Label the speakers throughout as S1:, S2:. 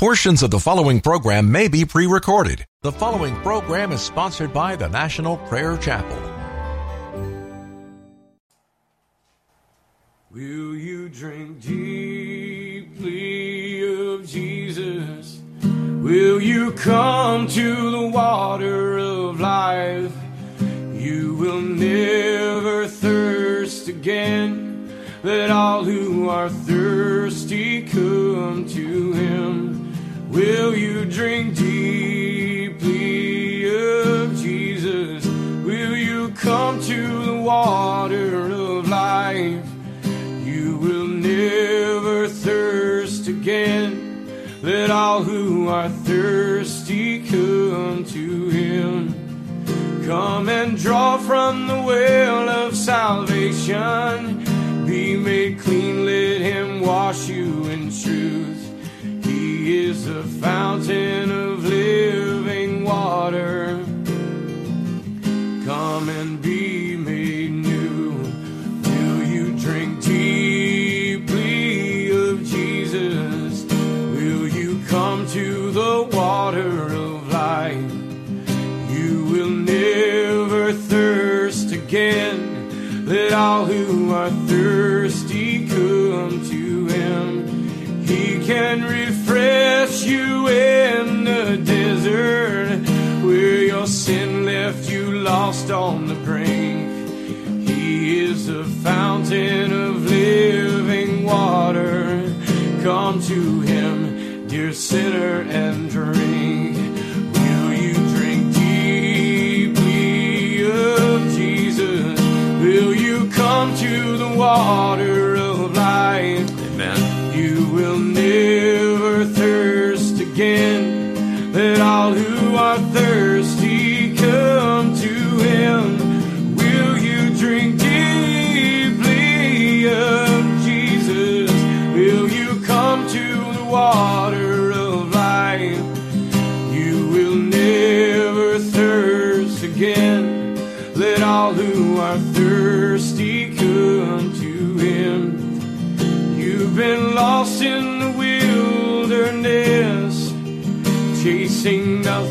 S1: Portions of the following program may be pre recorded. The following program is sponsored by the National Prayer Chapel.
S2: Will you drink deeply of Jesus? Will you come to the water of life? You will never thirst again. Let all who are thirsty come to him. Will you drink deeply of Jesus? Will you come to the water of life? You will never thirst again. Let all who are thirsty come to him. Come and draw from the well of salvation. Be made clean, let him wash you in truth. He is the fountain of living water. Come and be made new. Will you drink deeply of Jesus? Will you come to the water of life? You will never thirst again. Let all who are thirsty come to him. He can refresh you in the desert where your sin left you lost on the brink. He is the fountain of living water. Come to him, dear sinner, and drink. Will you drink deeply of Jesus? Will you come to the water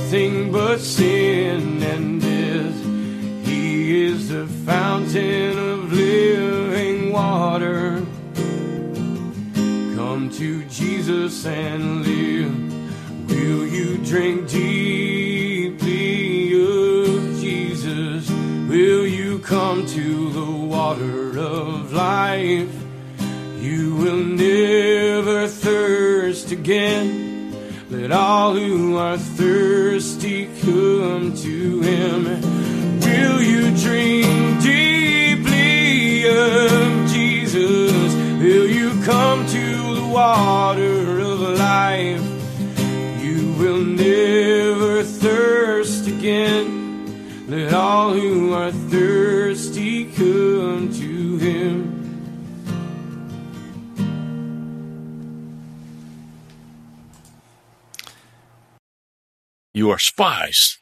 S2: nothing but sin and death. He is the fountain of living water. Come to Jesus and live. Will you drink deeply of Jesus? Will you come to the water of life? You will never thirst again. Let all who are thirsty come to him. Will you drink deeply of Jesus? Will you come to the water of life? You will never thirst again. Let all who are thirsty
S3: You are spies.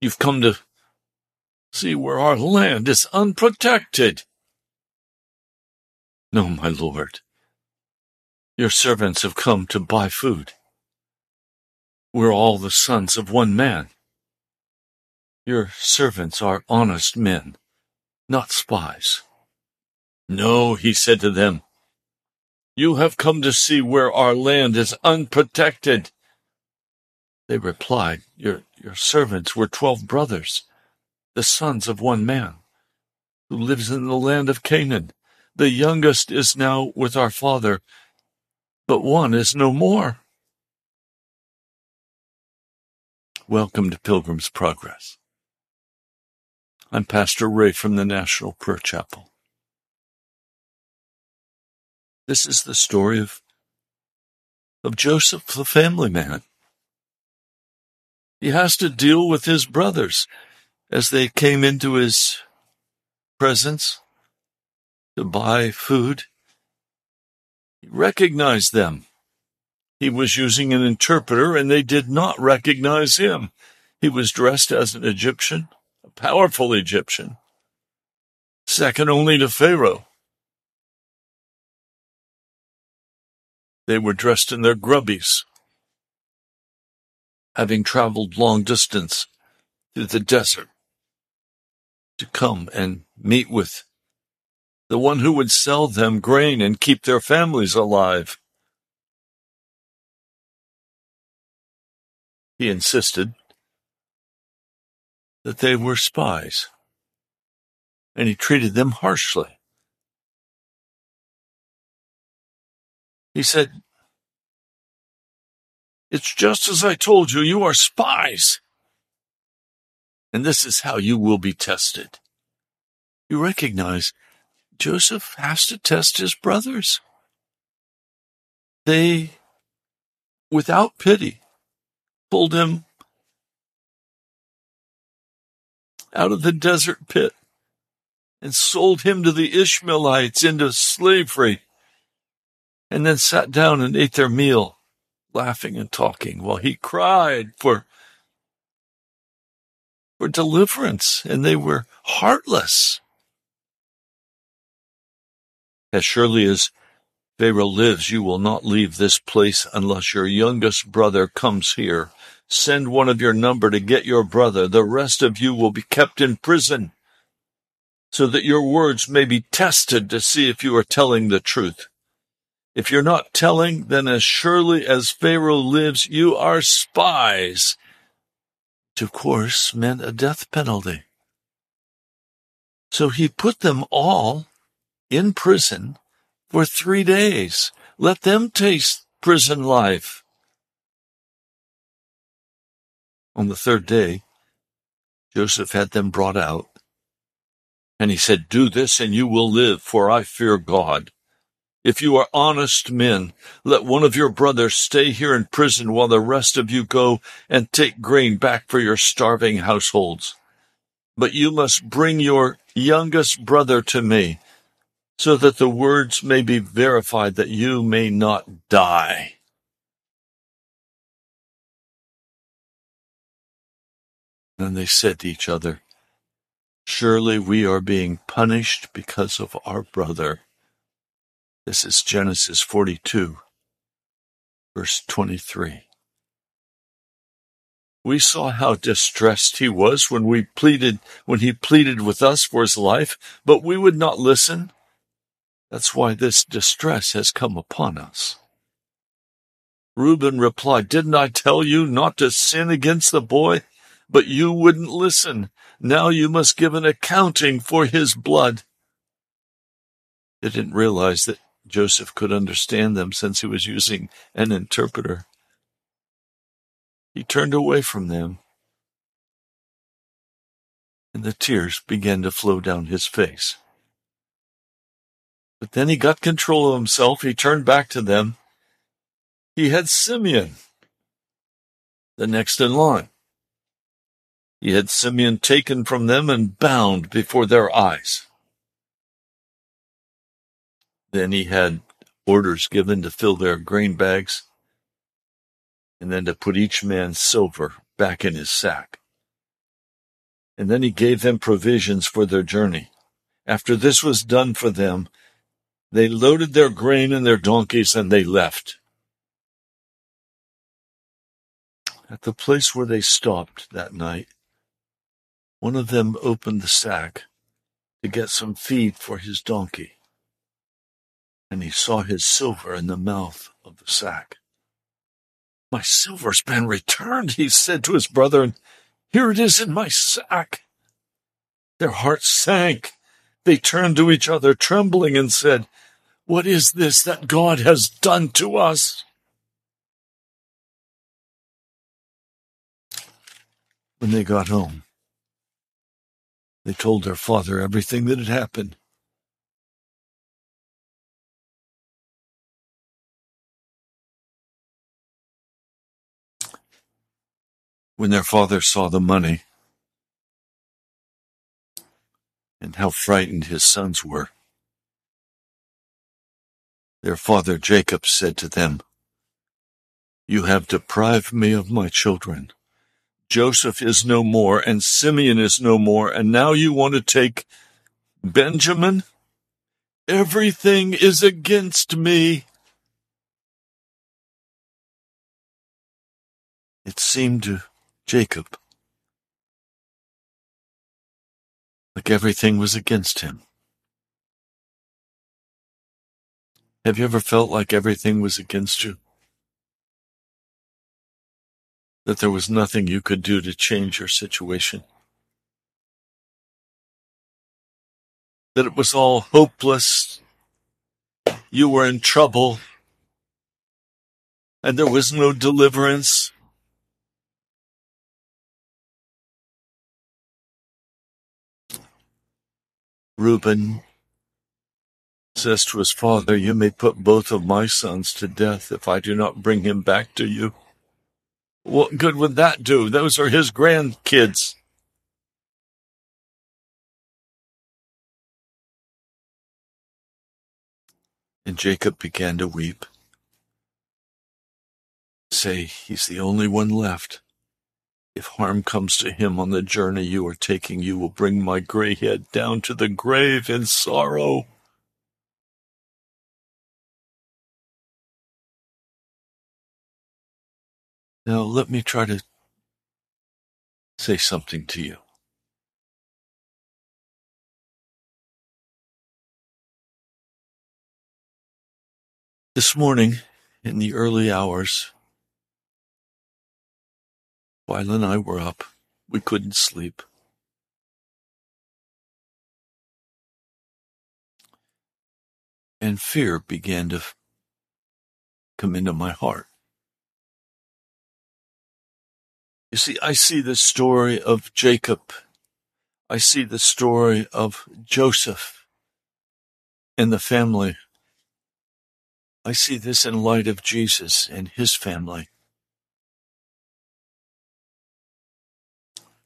S3: You've come to see where our land is unprotected. No, my lord. Your servants have come to buy food. We're all the sons of one man. Your servants are honest men, not spies. No, he said to them, you have come to see where our land is unprotected. They replied, Your, your servants were twelve brothers, the sons of one man, who lives in the land of Canaan. The youngest is now with our father, but one is no more. Welcome to Pilgrim's Progress. I'm Pastor Ray from the National Prayer Chapel. This is the story of, of Joseph, the family man. He has to deal with his brothers as they came into his presence to buy food. He recognized them. He was using an interpreter and they did not recognize him. He was dressed as an Egyptian, a powerful Egyptian, second only to Pharaoh. They were dressed in their grubbies, having traveled long distance through the desert to come and meet with the one who would sell them grain and keep their families alive. He insisted that they were spies, and he treated them harshly. He said, It's just as I told you, you are spies. And this is how you will be tested. You recognize Joseph has to test his brothers. They, without pity, pulled him out of the desert pit and sold him to the Ishmaelites into slavery, and then sat down and ate their meal, laughing and talking while he cried for for deliverance, and they were heartless. As surely as Pharaoh lives, you will not leave this place unless your youngest brother comes here. Send one of your number to get your brother. The rest of you will be kept in prison, so that your words may be tested to see if you are telling the truth. If you're not telling, then as surely as Pharaoh lives, you are spies which of course meant a death penalty. So he put them all in prison for three days. Let them taste prison life. On the third day, Joseph had them brought out, and he said, Do this and you will live, for I fear God. If you are honest men, let one of your brothers stay here in prison while the rest of you go and take grain back for your starving households. But you must bring your youngest brother to me, so that the words may be verified that you may not die. Then they said to each other, Surely we are being punished because of our brother. This is Genesis 42, verse 23. We saw how distressed he was when we pleaded, when he pleaded with us for his life, but we would not listen. That's why this distress has come upon us. Reuben replied, Didn't I tell you not to sin against the boy? But you wouldn't listen. Now you must give an accounting for his blood. They didn't realize that Joseph could understand them since he was using an interpreter. He turned away from them, and the tears began to flow down his face. But then he got control of himself. He turned back to them. He had Simeon, the next in line. He had Simeon taken from them and bound before their eyes. Then he had orders given to fill their grain bags and then to put each man's silver back in his sack. And then he gave them provisions for their journey. After this was done for them, they loaded their grain in their donkeys and they left. At the place where they stopped that night, one of them opened the sack to get some feed for his donkey and he saw his silver in the mouth of the sack. My silver's been returned, he said to his brother, and here it is in my sack. Their hearts sank. They turned to each other, trembling, and said, What is this that God has done to us? When they got home, they told their father everything that had happened. When their father saw the money and how frightened his sons were. Their father Jacob said to them, You have deprived me of my children. Joseph is no more, and Simeon is no more, and now you want to take Benjamin? Everything is against me. It seemed to Jacob like everything was against him. Have you ever felt like everything was against you? That there was nothing you could do to change your situation? That it was all hopeless? You were in trouble? And there was no deliverance? Reuben says to his father, You may put both of my sons to death if I do not bring him back to you. What good would that do? Those are his grandkids. And Jacob began to weep. Say, he's the only one left. If harm comes to him on the journey you are taking, you will bring my gray head down to the grave in sorrow. Now, let me try to say something to you. This morning, in the early hours, while and I were up, we couldn't sleep. And fear began to come into my heart. You see, I see the story of Jacob. I see the story of Joseph and the family. I see this in light of Jesus and his family.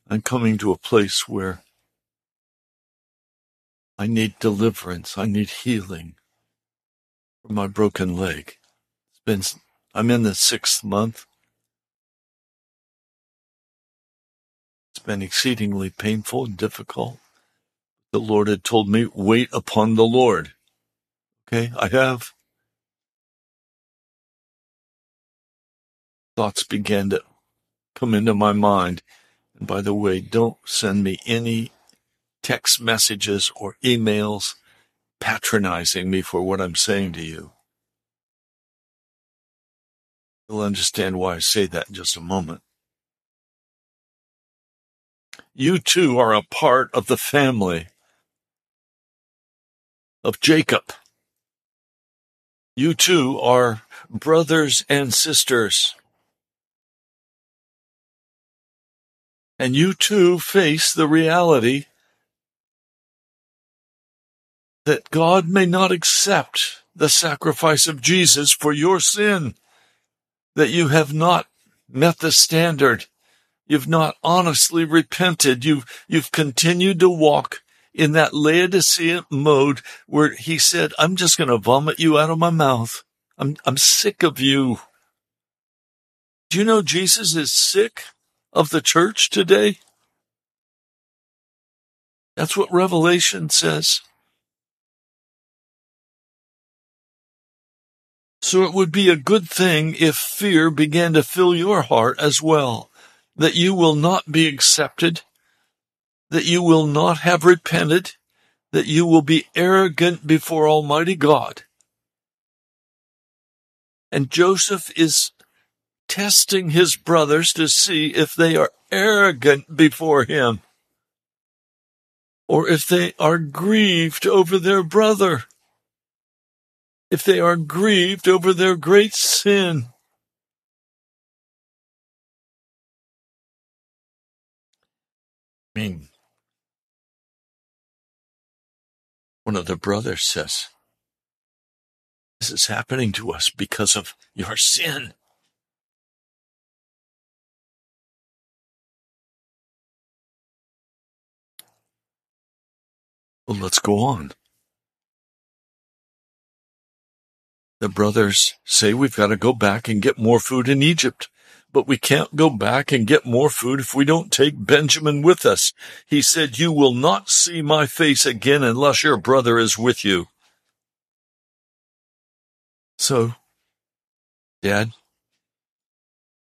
S3: I'm coming to a place where I need deliverance. I need healing from my broken leg. It's been, I'm in the sixth month. It's been exceedingly painful and difficult. The Lord had told me, wait upon the Lord. Okay, I have. Thoughts began to come into my mind. And by the way, don't send me any text messages or emails patronizing me for what I'm saying to you. You'll understand why I say that in just a moment. You too are a part of the family of Jacob. You too are brothers and sisters. And you too face the reality that God may not accept the sacrifice of Jesus for your sin, that you have not met the standard You've not honestly repented. You've, you've continued to walk in that Laodicean mode where he said, I'm just going to vomit you out of my mouth. I'm, I'm sick of you. Do you know Jesus is sick of the church today? That's what Revelation says. So it would be a good thing if fear began to fill your heart as well that you will not be accepted, that you will not have repented, that you will be arrogant before Almighty God. And Joseph is testing his brothers to see if they are arrogant before him or if they are grieved over their brother, if they are grieved over their great sin. I mean, one of the brothers says, This is happening to us because of your sin. Let's go on. The brothers say we've got to go back and get more food in Egypt but we can't go back and get more food if we don't take Benjamin with us. He said, You will not see my face again unless your brother is with you. So, Dad,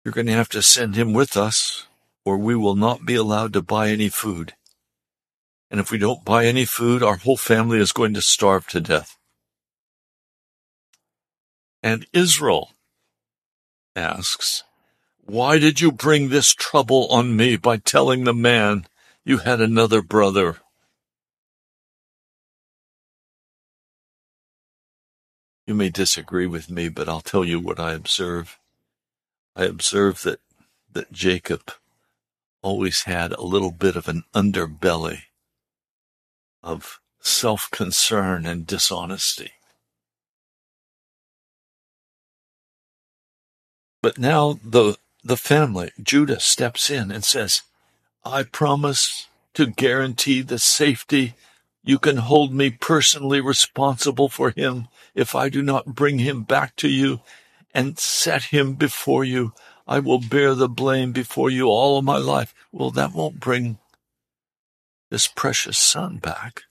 S3: You're going to have to send him with us, or we will not be allowed to buy any food. And if we don't buy any food, our whole family is going to starve to death. And Israel asks, Why did you bring this trouble on me by telling the man you had another brother? You may disagree with me, but I'll tell you what I observe. I observe that, that Jacob always had a little bit of an underbelly of self-concern and dishonesty. But now the, the family, Judah steps in and says, I promise to guarantee the safety. You can hold me personally responsible for him if I do not bring him back to you and set him before you. I will bear the blame before you all of my life. Well, that won't bring this precious son back.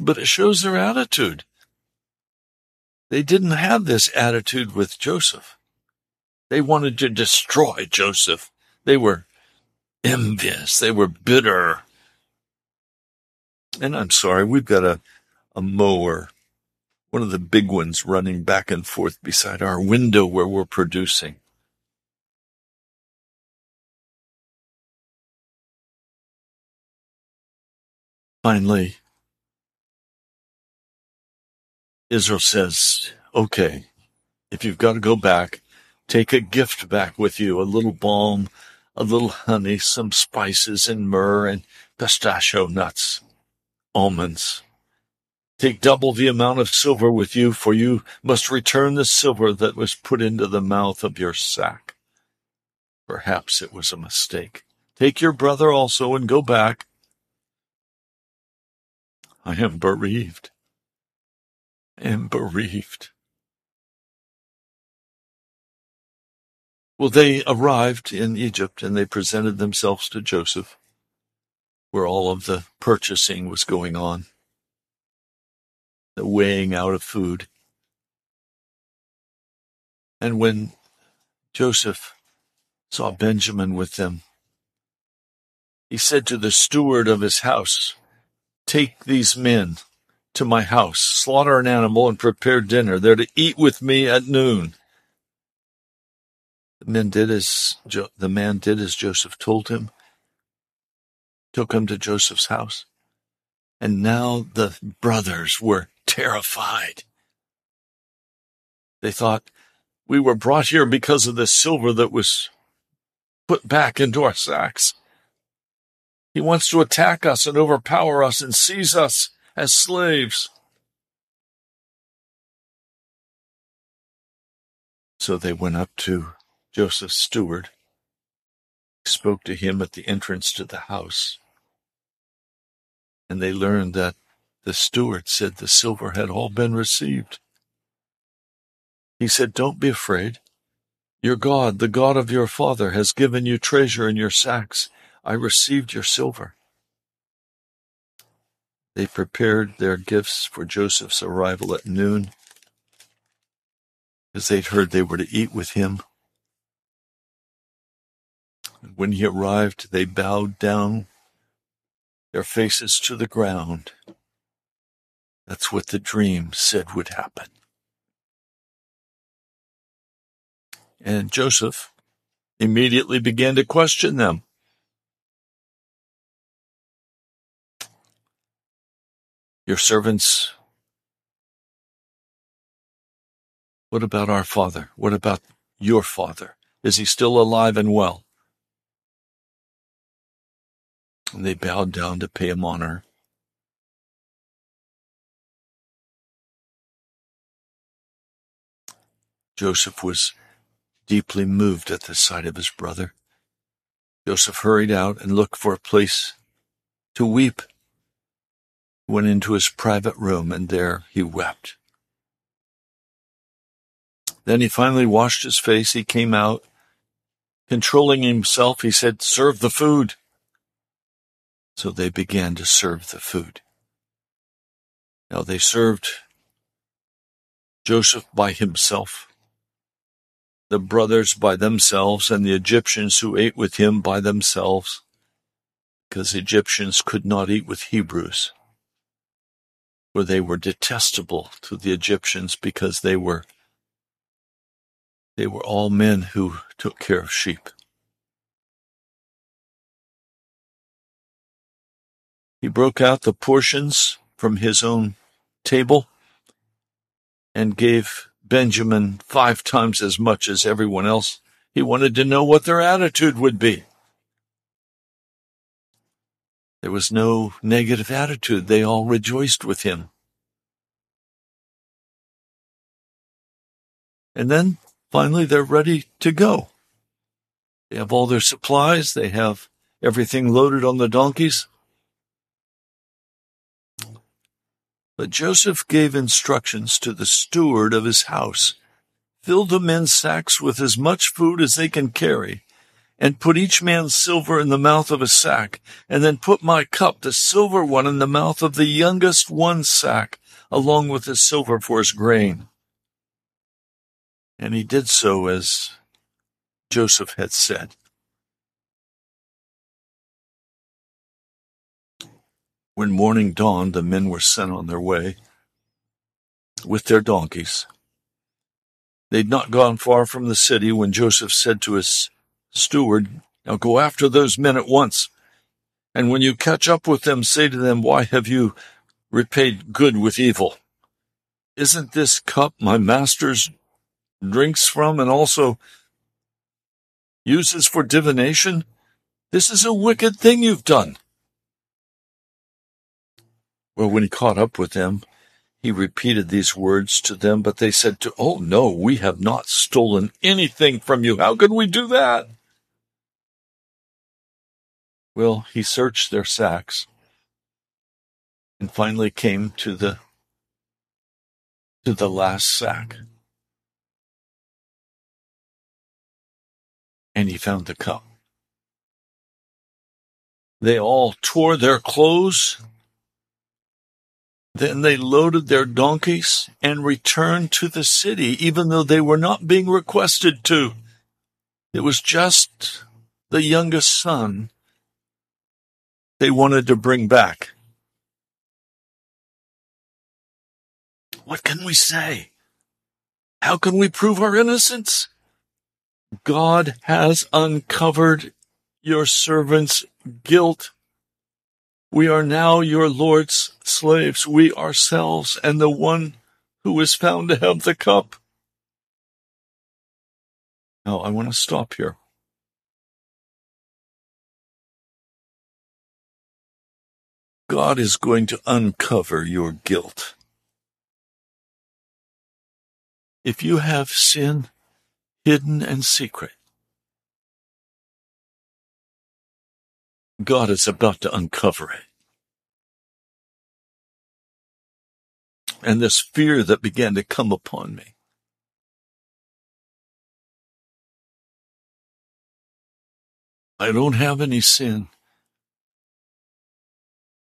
S3: But it shows their attitude. They didn't have this attitude with Joseph. They wanted to destroy Joseph. They were envious. They were bitter. And I'm sorry, we've got a, a mower, one of the big ones running back and forth beside our window where we're producing. Finally, Israel says, okay, if you've got to go back, take a gift back with you, a little balm, a little honey, some spices and myrrh and pistachio nuts, almonds. Take double the amount of silver with you, for you must return the silver that was put into the mouth of your sack. Perhaps it was a mistake. Take your brother also and go back. I am bereaved am bereaved. Well, they arrived in Egypt and they presented themselves to Joseph, where all of the purchasing was going on, the weighing out of food. And when Joseph saw Benjamin with them, he said to the steward of his house, Take these men to my house, slaughter an animal, and prepare dinner. They're to eat with me at noon. The men did as jo- the man did as Joseph told him. Took him to Joseph's house, and now the brothers were terrified. They thought we were brought here because of the silver that was put back into our sacks. He wants to attack us and overpower us and seize us as slaves. So they went up to Joseph's steward, spoke to him at the entrance to the house, and they learned that the steward said the silver had all been received. He said, Don't be afraid. Your God, the God of your father, has given you treasure in your sacks. I received your silver. They prepared their gifts for Joseph's arrival at noon, because they'd heard they were to eat with him. And when he arrived, they bowed down their faces to the ground. That's what the dream said would happen. And Joseph immediately began to question them. Your servants. What about our father? What about your father? Is he still alive and well? And they bowed down to pay him honor. Joseph was deeply moved at the sight of his brother. Joseph hurried out and looked for a place to weep went into his private room, and there he wept. Then he finally washed his face. He came out. Controlling himself, he said, Serve the food. So they began to serve the food. Now they served Joseph by himself. the brothers by themselves and the Egyptians who ate with him by themselves, because Egyptians could not eat with Hebrews, for they were detestable to the Egyptians because they were they were all men who took care of sheep. He broke out the portions from his own table and gave Benjamin five times as much as everyone else. He wanted to know what their attitude would be. There was no negative attitude. They all rejoiced with him. And then finally they're ready to go. They have all their supplies. They have everything loaded on the donkeys. But Joseph gave instructions to the steward of his house. Fill the men's sacks with as much food as they can carry, and put each man's silver in the mouth of a sack, and then put my cup, the silver one, in the mouth of the youngest one's sack, along with the silver for his grain. And he did so as Joseph had said. When morning dawned, the men were sent on their way with their donkeys. They'd not gone far from the city when Joseph said to his steward, Now go after those men at once. And when you catch up with them, say to them, Why have you repaid good with evil? Isn't this cup my master's drinks from and also uses for divination? This is a wicked thing you've done. Well, when he caught up with them, he repeated these words to them, but they said to, Oh no, we have not stolen anything from you. How could we do that? Well, he searched their sacks and finally came to the to the last sack. And he found the cup. They all tore their clothes then they loaded their donkeys and returned to the city, even though they were not being requested to. It was just the youngest son they wanted to bring back. What can we say? How can we prove our innocence? God has uncovered your servant's guilt we are now your Lord's slaves, we ourselves, and the one who is found to have the cup. Now, I want to stop here. God is going to uncover your guilt. If you have sin hidden and secret, God is about to uncover it. And this fear that began to come upon me. I don't have any sin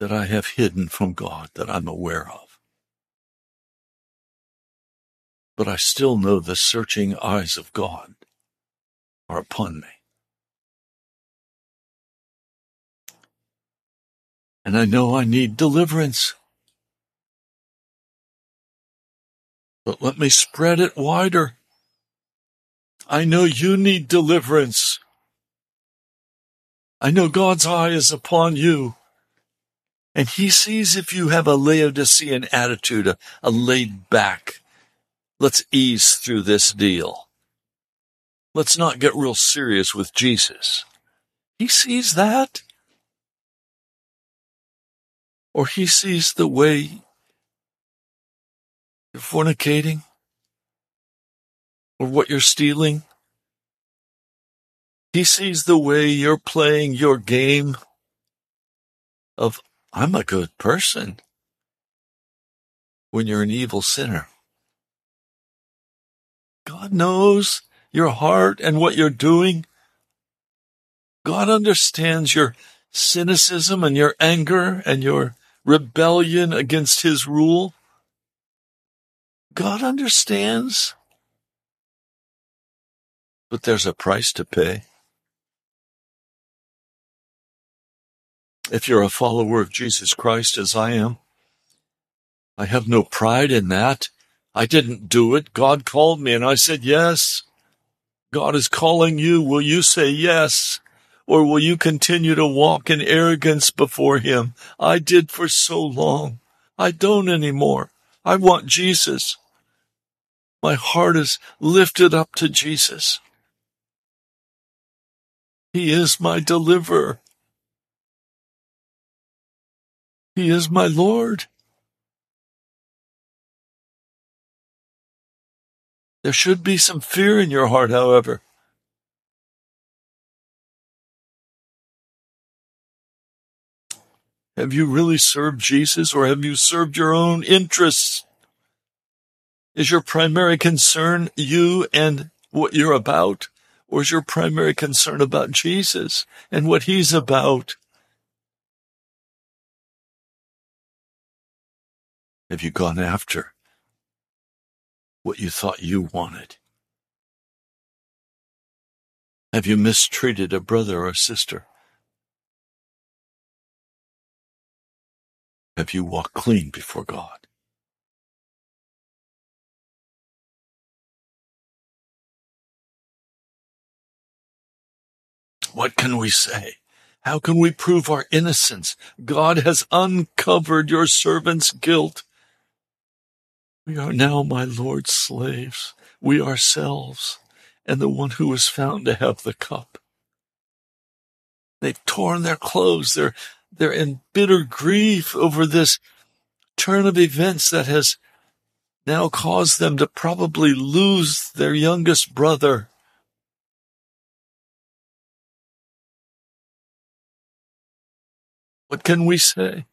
S3: that I have hidden from God that I'm aware of. But I still know the searching eyes of God are upon me. and I know I need deliverance. But let me spread it wider. I know you need deliverance. I know God's eye is upon you. And he sees if you have a Laodicean attitude, a, a laid back. Let's ease through this deal. Let's not get real serious with Jesus. He sees that or he sees the way you're fornicating, or what you're stealing. He sees the way you're playing your game of, I'm a good person, when you're an evil sinner. God knows your heart and what you're doing. God understands your cynicism and your anger and your rebellion against his rule. God understands. But there's a price to pay. If you're a follower of Jesus Christ, as I am, I have no pride in that. I didn't do it. God called me and I said yes. God is calling you. Will you say yes? Or will you continue to walk in arrogance before Him? I did for so long. I don't anymore. I want Jesus. My heart is lifted up to Jesus. He is my deliverer. He is my Lord. There should be some fear in your heart, however. Have you really served Jesus or have you served your own interests? Is your primary concern you and what you're about? Or is your primary concern about Jesus and what he's about? Have you gone after what you thought you wanted? Have you mistreated a brother or sister? Have you walked clean before God? What can we say? How can we prove our innocence? God has uncovered your servant's guilt. We are now my Lord's slaves, we ourselves, and the one who was found to have the cup. They've torn their clothes. They're, they're in bitter grief over this turn of events that has now caused them to probably lose their youngest brother. What can we say?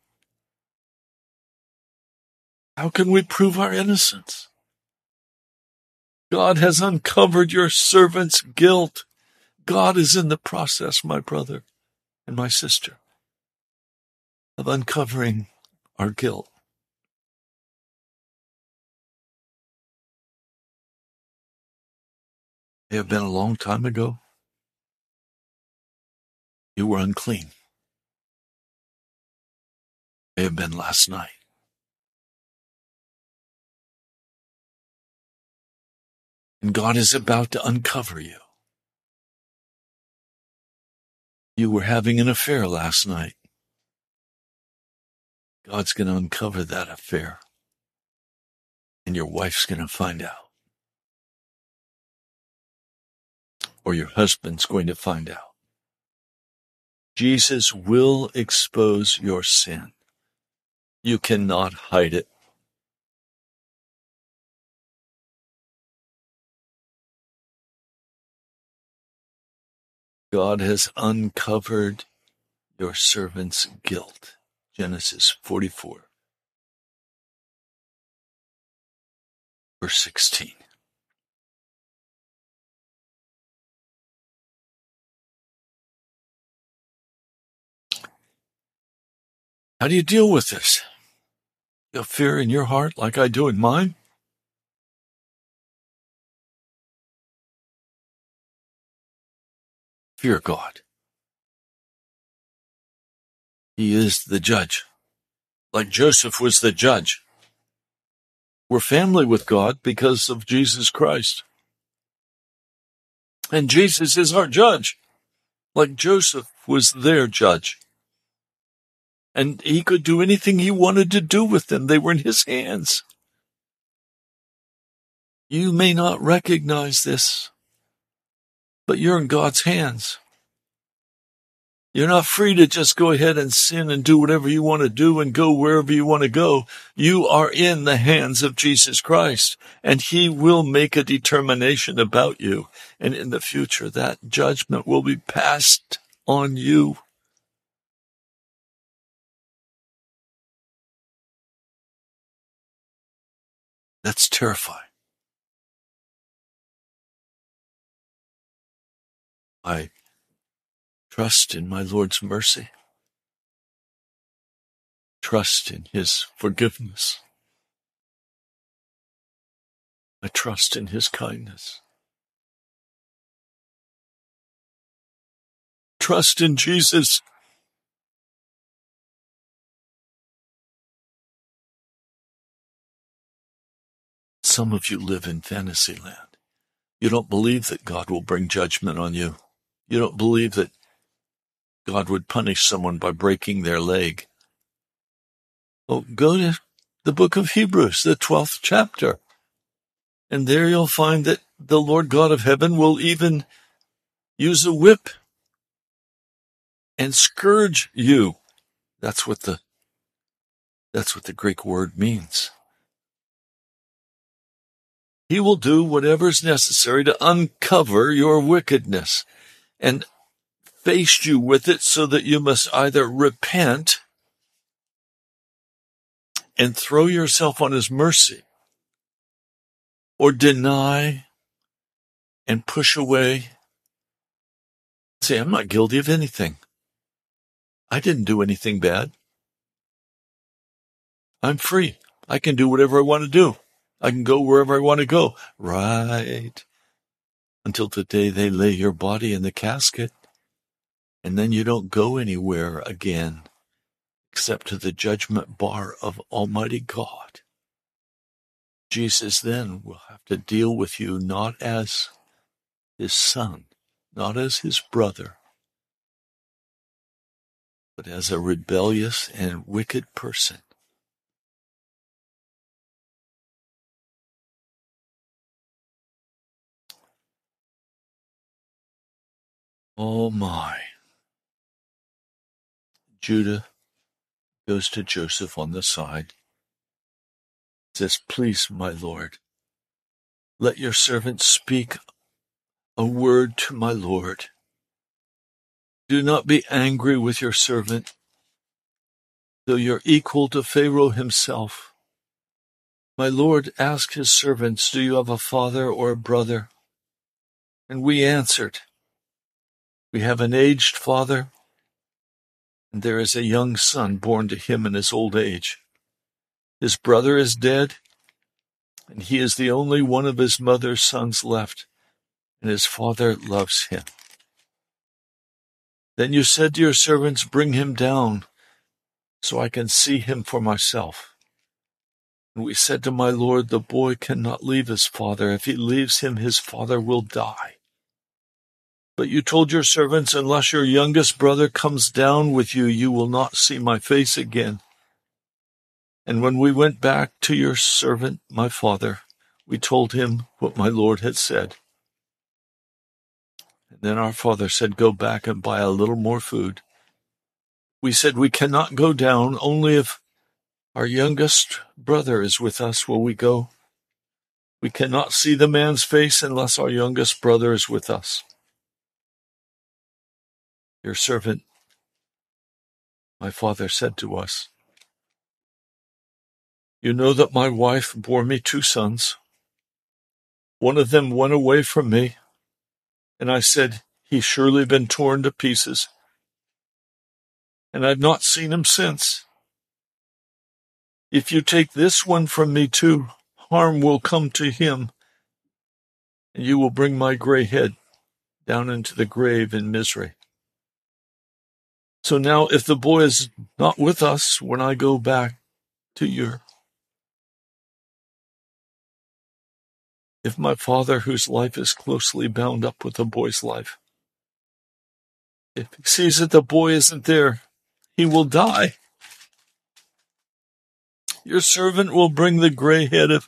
S3: How can we prove our innocence? God has uncovered your servant's guilt. God is in the process, my brother and my sister, of uncovering our guilt. It have been a long time ago. You were unclean. It have been last night. And God is about to uncover you. You were having an affair last night. God's going to uncover that affair, and your wife's going to find out. Or your husband's going to find out. Jesus will expose your sin. You cannot hide it. God has uncovered your servant's guilt. Genesis 44, verse 16. How do you deal with this? You have fear in your heart like I do in mine? Fear God. He is the judge, like Joseph was the judge. We're family with God because of Jesus Christ. And Jesus is our judge, like Joseph was their judge. And he could do anything he wanted to do with them. They were in his hands. You may not recognize this, but you're in God's hands. You're not free to just go ahead and sin and do whatever you want to do and go wherever you want to go. You are in the hands of Jesus Christ and he will make a determination about you. And in the future, that judgment will be passed on you. That's terrifying. I trust in my Lord's mercy. Trust in his forgiveness. I trust in his kindness. trust in Jesus. Some of you live in fantasy land. You don't believe that God will bring judgment on you. You don't believe that God would punish someone by breaking their leg. Well, go to the book of Hebrews, the 12th chapter. And there you'll find that the Lord God of heaven will even use a whip and scourge you. That's what the, that's what the Greek word means. He will do whatever is necessary to uncover your wickedness and faced you with it so that you must either repent and throw yourself on his mercy or deny and push away. Say, I'm not guilty of anything. I didn't do anything bad. I'm free. I can do whatever I want to do. I can go wherever I want to go. Right. Until the day they lay your body in the casket. And then you don't go anywhere again except to the judgment bar of Almighty God. Jesus then will have to deal with you not as his son, not as his brother, but as a rebellious and wicked person. Oh my. Judah goes to Joseph on the side, says, Please, my Lord, let your servant speak a word to my Lord. Do not be angry with your servant, though you're equal to Pharaoh himself. My Lord asked his servants, Do you have a father or a brother? And we answered, We have an aged father and there is a young son born to him in his old age. His brother is dead, and he is the only one of his mother's sons left, and his father loves him. Then you said to your servants, Bring him down, so I can see him for myself. And we said to my Lord, The boy cannot leave his father. If he leaves him, his father will die. But you told your servants, Unless your youngest brother comes down with you, you will not see my face again. And when we went back to your servant, my father, we told him what my Lord had said. And then our father said, Go back and buy a little more food. We said, We cannot go down, only if our youngest brother is with us will we go. We cannot see the man's face unless our youngest brother is with us. Your servant, my father, said to us, You know that my wife bore me two sons. One of them went away from me, and I said, He's surely been torn to pieces. And I've not seen him since. If you take this one from me too, harm will come to him, and you will bring my gray head down into the grave in misery. So now, if the boy is not with us when I go back to your, if my father, whose life is closely bound up with the boy's life, if he sees that the boy isn't there, he will die. Your servant will bring the gray head of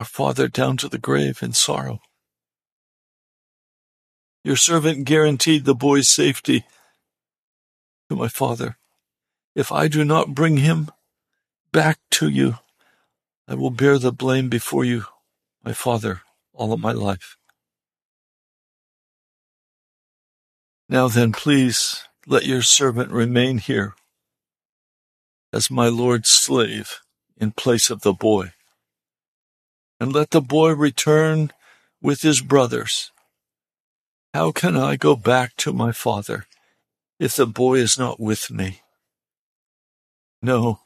S3: our father down to the grave in sorrow. Your servant guaranteed the boy's safety to my father. If I do not bring him back to you, I will bear the blame before you, my father, all of my life. Now then, please let your servant remain here as my Lord's slave in place of the boy. And let the boy return with his brothers how can I go back to my father if the boy is not with me? No.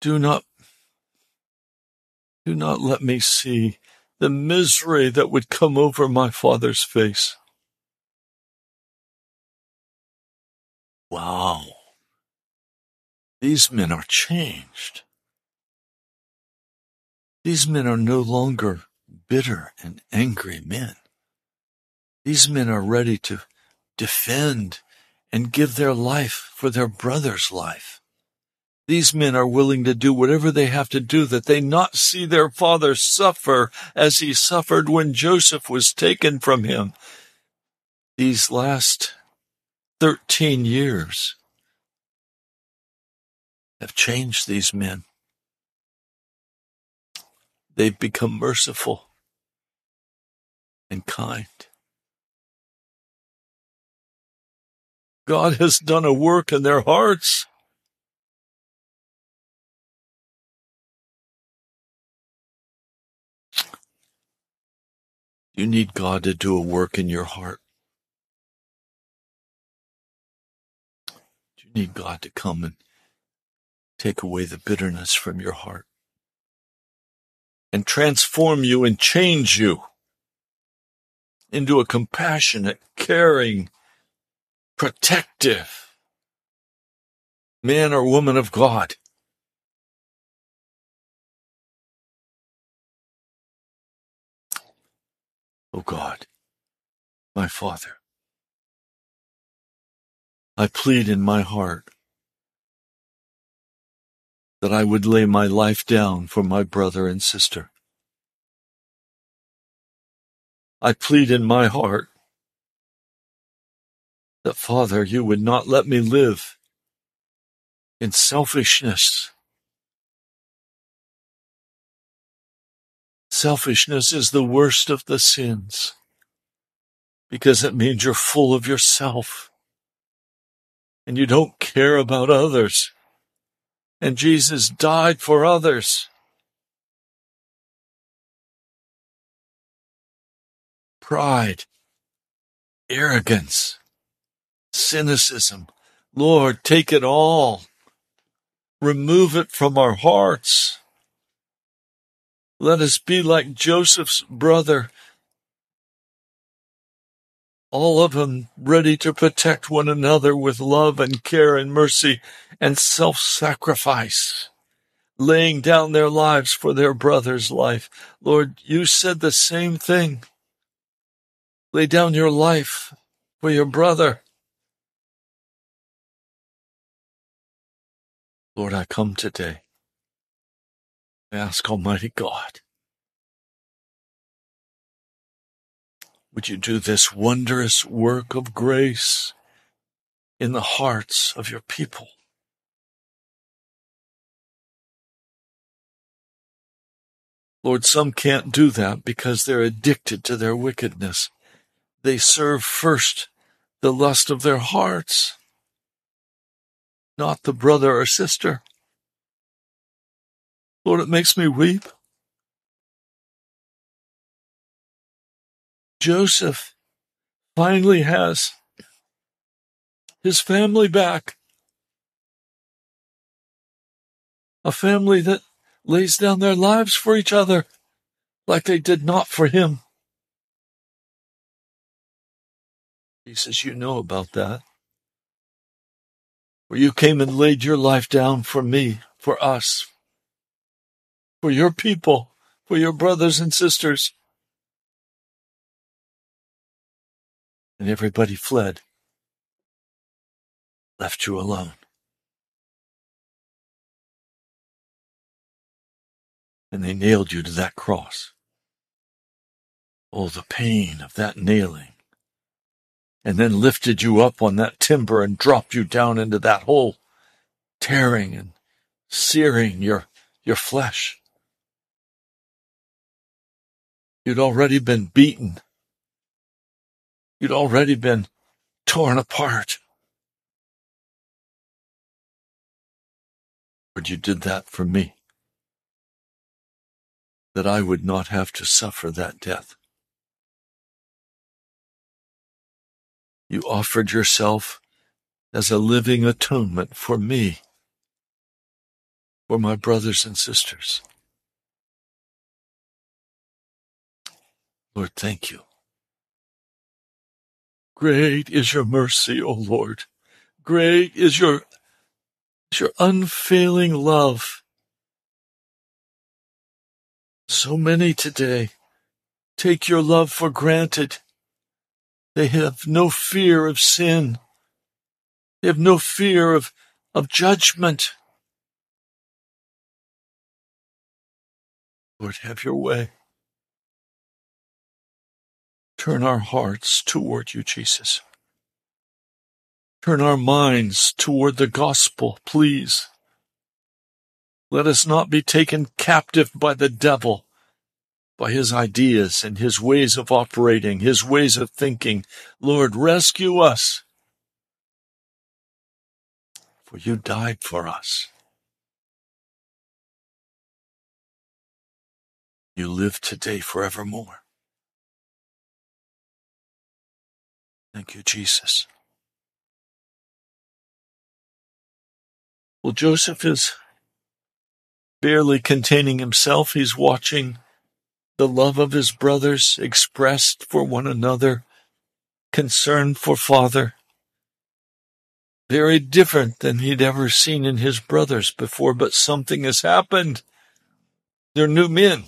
S3: Do not, do not let me see the misery that would come over my father's face. Wow. These men are changed. These men are no longer bitter and angry men. These men are ready to defend and give their life for their brother's life. These men are willing to do whatever they have to do that they not see their father suffer as he suffered when Joseph was taken from him. These last 13 years have changed these men. They've become merciful and kind. God has done a work in their hearts. You need God to do a work in your heart. You need God to come and take away the bitterness from your heart and transform you and change you into a compassionate, caring, protective man or woman of God. O oh God, my Father, I plead in my heart that I would lay my life down for my brother and sister. I plead in my heart that, Father, you would not let me live in selfishness. Selfishness is the worst of the sins because it means you're full of yourself and you don't care about others. And Jesus died for others. Pride, arrogance, cynicism. Lord, take it all. Remove it from our hearts. Let us be like Joseph's brother all of them ready to protect one another with love and care and mercy and self-sacrifice, laying down their lives for their brother's life. Lord, you said the same thing. Lay down your life for your brother. Lord, I come today. I ask Almighty God Would you do this wondrous work of grace in the hearts of your people? Lord, some can't do that because they're addicted to their wickedness. They serve first the lust of their hearts, not the brother or sister. Lord, it makes me weep. Joseph finally has his family back. A family that lays down their lives for each other like they did not for him. Jesus, you know about that. You came and laid your life down for me, for us, for your people, for your brothers and sisters. and everybody fled, left you alone. And they nailed you to that cross. Oh, the pain of that nailing. And then lifted you up on that timber and dropped you down into that hole, tearing and searing your, your flesh. You'd already been beaten You'd already been torn apart. But you did that for me, that I would not have to suffer that death. You offered yourself as a living atonement for me, for my brothers and sisters. Lord, thank you. Great is your mercy, O Lord. Great is your, is your unfailing love. So many today take your love for granted. They have no fear of sin. They have no fear of, of judgment. Lord, have your way. Turn our hearts toward you, Jesus. Turn our minds toward the gospel, please. Let us not be taken captive by the devil, by his ideas and his ways of operating, his ways of thinking. Lord, rescue us. For you died for us. You live today forevermore. Thank you, Jesus. Well, Joseph is barely containing himself. He's watching the love of his brothers expressed for one another, concern for father. Very different than he'd ever seen in his brothers before, but something has happened. They're new men.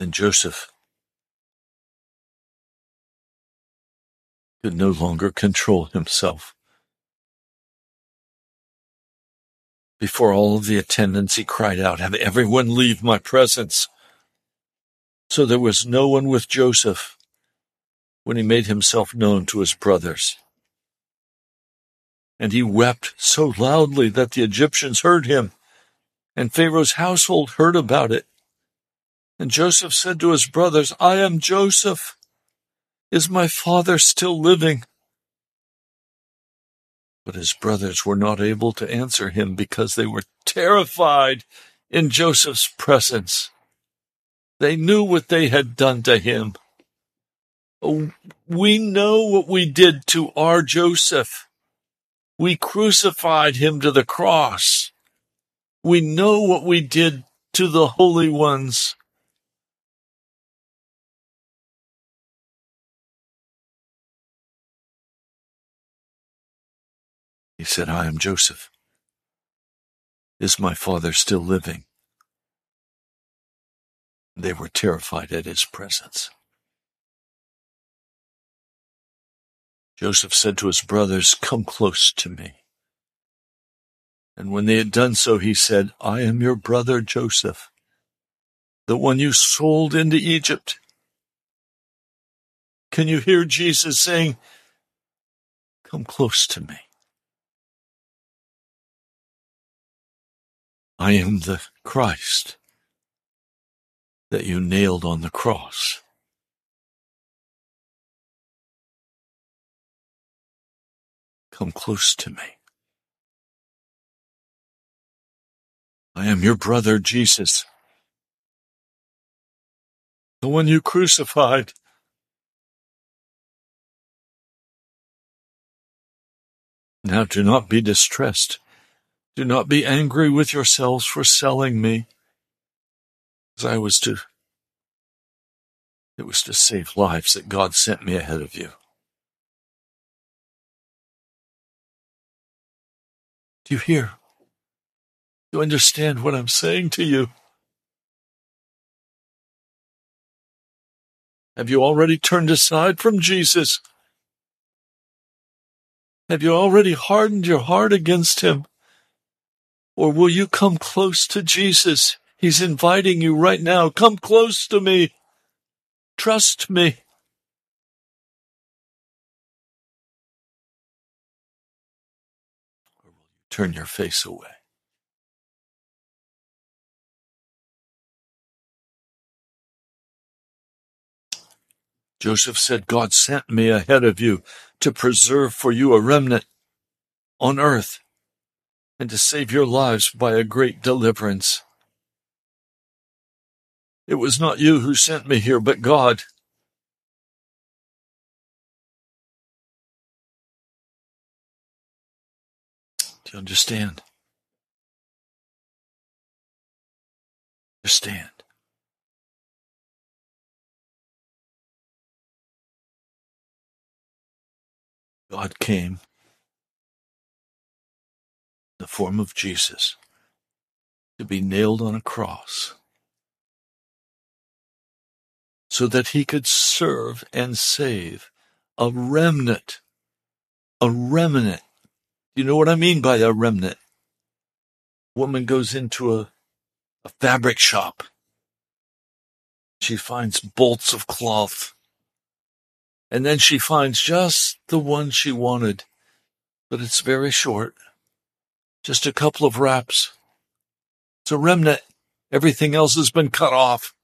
S3: And Joseph could no longer control himself. Before all the attendants, he cried out, Have everyone leave my presence. So there was no one with Joseph when he made himself known to his brothers. And he wept so loudly that the Egyptians heard him, and Pharaoh's household heard about it. And Joseph said to his brothers, I am Joseph. Is my father still living? But his brothers were not able to answer him because they were terrified in Joseph's presence. They knew what they had done to him. Oh, we know what we did to our Joseph. We crucified him to the cross. We know what we did to the holy ones. He said, I am Joseph. Is my father still living? They were terrified at his presence. Joseph said to his brothers, Come close to me. And when they had done so, he said, I am your brother Joseph, the one you sold into Egypt. Can you hear Jesus saying, Come close to me? I am the Christ that you nailed on the cross. Come close to me. I am your brother Jesus, the one you crucified. Now do not be distressed do not be angry with yourselves for selling me, as I was to. It was to save lives that God sent me ahead of you. Do you hear? Do you understand what I'm saying to you? Have you already turned aside from Jesus? Have you already hardened your heart against him? Or will you come close to Jesus? He's inviting you right now. Come close to me. Trust me. Or will you turn your face away? Joseph said, God sent me ahead of you to preserve for you a remnant on earth and to save your lives by a great deliverance. It was not you who sent me here, but God. Do you understand? Understand. God came the form of Jesus to be nailed on a cross so that he could serve and save a remnant. A remnant. You know what I mean by a remnant? Woman goes into a, a fabric shop. She finds bolts of cloth. And then she finds just the one she wanted, but it's very short. Just a couple of wraps. It's a remnant. Everything else has been cut off.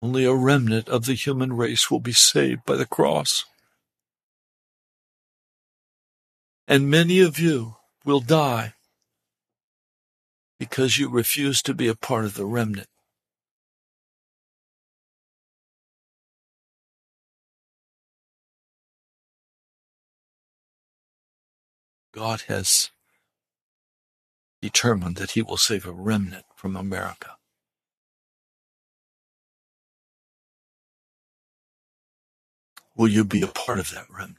S3: Only a remnant of the human race will be saved by the cross. And many of you will die because you refuse to be a part of the remnant. God has determined that he will save a remnant from America. Will you be a part of that remnant?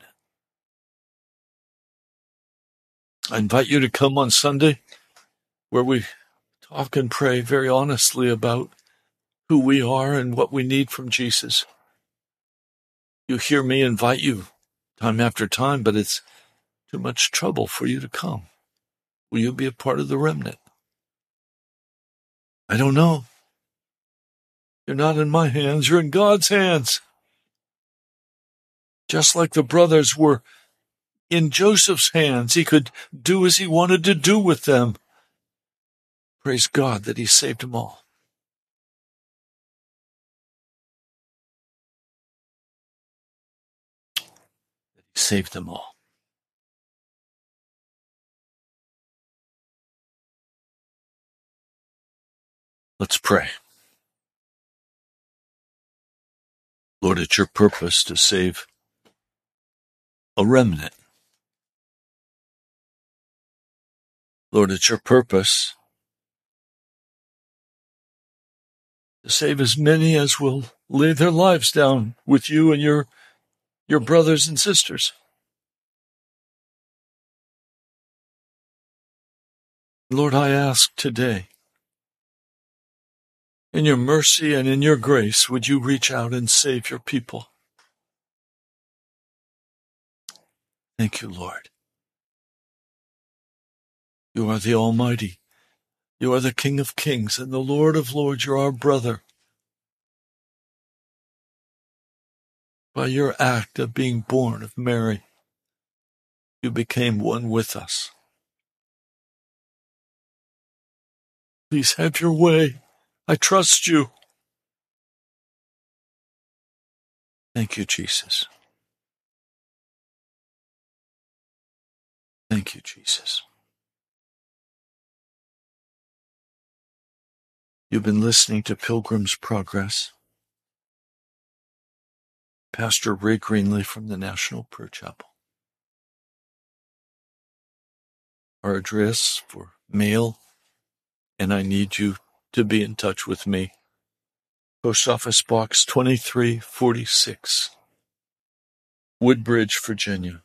S3: I invite you to come on Sunday where we talk and pray very honestly about who we are and what we need from Jesus. You hear me invite you time after time, but it's too much trouble for you to come. Will you be a part of the remnant? I don't know. You're not in my hands, you're in God's hands. Just like the brothers were in Joseph's hands, he could do as he wanted to do with them. Praise God that he saved them all. Saved them all. Let's pray. Lord, it's your purpose to save a remnant. Lord, it's your purpose to save as many as will lay their lives down with you and your, your brothers and sisters. Lord, I ask today, in your mercy and in your grace, would you reach out and save your people? Thank you, Lord. You are the Almighty. You are the King of Kings and the Lord of Lords. You're our brother. By your act of being born of Mary, you became one with us. Please have your way. I trust you. Thank you, Jesus. Thank you, Jesus. You've been listening to Pilgrim's Progress. Pastor Ray Greenley from the National Prayer Chapel. Our address for mail, and I need you to be in touch with me. Post Office Box 2346, Woodbridge, Virginia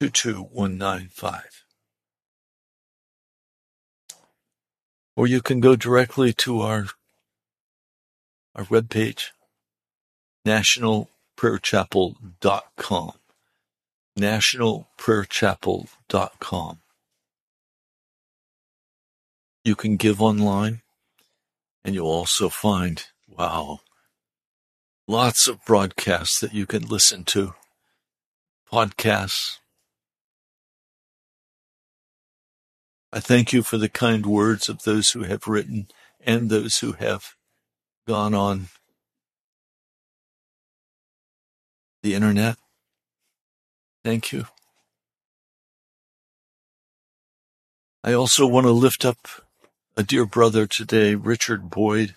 S3: 22195. or you can go directly to our our webpage, nationalprayerchapel.com. Nationalprayerchapel.com. You can give online, and you'll also find, wow, lots of broadcasts that you can listen to, podcasts, I thank you for the kind words of those who have written and those who have gone on the internet. Thank you. I also want to lift up a dear brother today, Richard Boyd.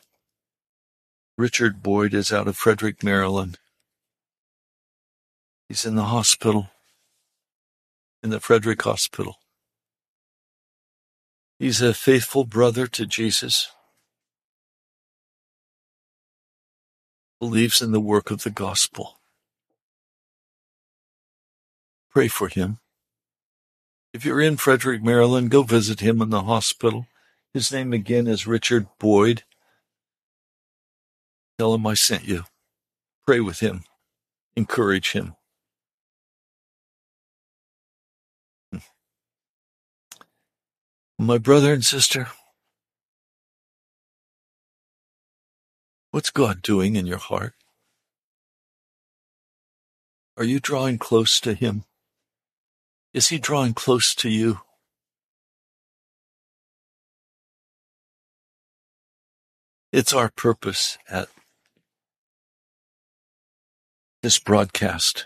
S3: Richard Boyd is out of Frederick, Maryland. He's in the hospital, in the Frederick Hospital. He's a faithful brother to Jesus, believes in the work of the gospel. Pray for him. If you're in Frederick, Maryland, go visit him in the hospital. His name again is Richard Boyd. Tell him I sent you. Pray with him. Encourage him. My brother and sister, what's God doing in your heart? Are you drawing close to Him? Is He drawing close to you? It's our purpose at this broadcast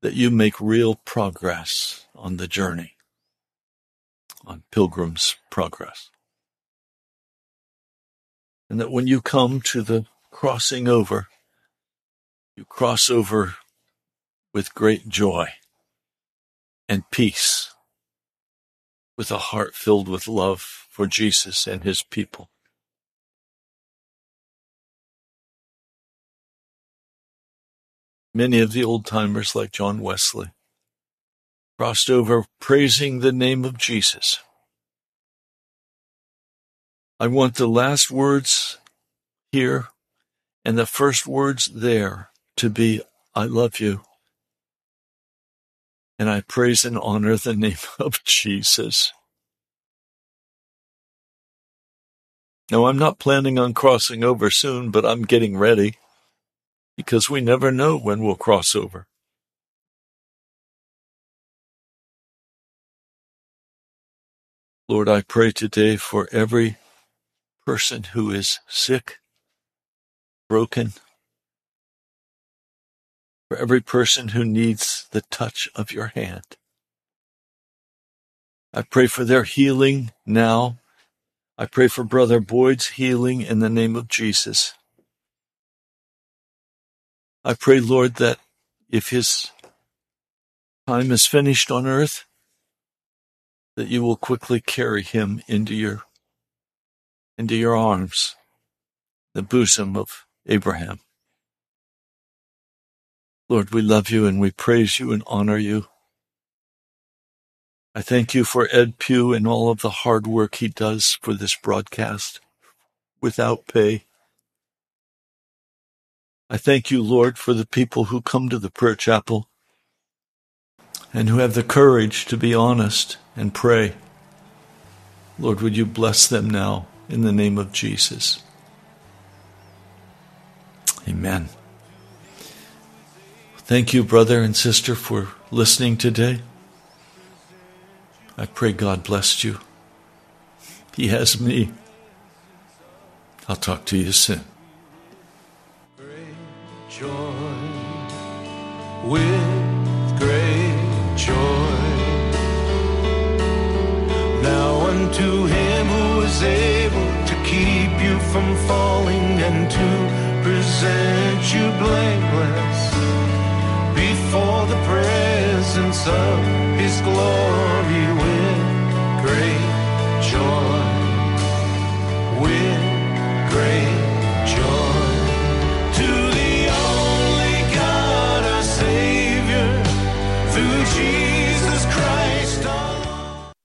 S3: that you make real progress on the journey, on Pilgrim's Progress. And that when you come to the crossing over, you cross over with great joy and peace, with a heart filled with love for Jesus and his people. Many of the old timers, like John Wesley, crossed over praising the name of Jesus. I want the last words here and the first words there to be, I love you. And I praise and honor the name of Jesus. Now, I'm not planning on crossing over soon, but I'm getting ready because we never know when we'll cross over. Lord, I pray today for every person who is sick, broken, for every person who needs the touch of your hand. I pray for their healing now. I pray for Brother Boyd's healing in the name of Jesus. I pray, Lord, that if his time is finished on earth, that you will quickly carry him into your into your arms, the bosom of Abraham. Lord, we love you and we praise you and honor you. I thank you for Ed Pugh and all of the hard work he does for this broadcast without pay. I thank you, Lord, for the people who come to the prayer chapel and who have the courage to be honest and pray. Lord, would you bless them now in the name of Jesus? Amen. Thank you, brother and sister, for listening today. I pray God blessed you. He has me. I'll talk to you soon.
S4: Great joy, with great joy. Now unto him who is able to keep you from falling and to present you blameless before the presence of his glory